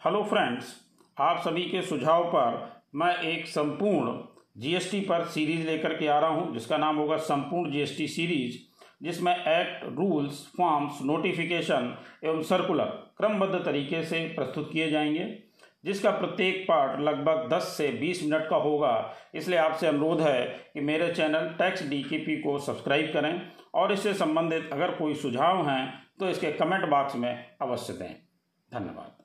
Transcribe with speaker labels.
Speaker 1: Hello friends, आप सभी के सुझाव पर मैं एक संपूर्ण जीएसटी पर सीरीज़ लेकर के आ रहा हूँ, जिसका नाम होगा संपूर्ण जीएसटी सीरीज़, जिसमें एक्ट रूल्स फॉर्म्स नोटिफिकेशन एवं सर्कुलर क्रमबद्ध तरीके से प्रस्तुत किए जाएँगे, जिसका प्रत्येक पार्ट लगभग 10 से 20 मिनट का होगा। इसलिए आपसे अनुरोध है कि मेरे चैनल टैक्स डी को सब्सक्राइब करें और इससे संबंधित अगर कोई सुझाव हैं तो इसके कमेंट बॉक्स में अवश्य दें। धन्यवाद।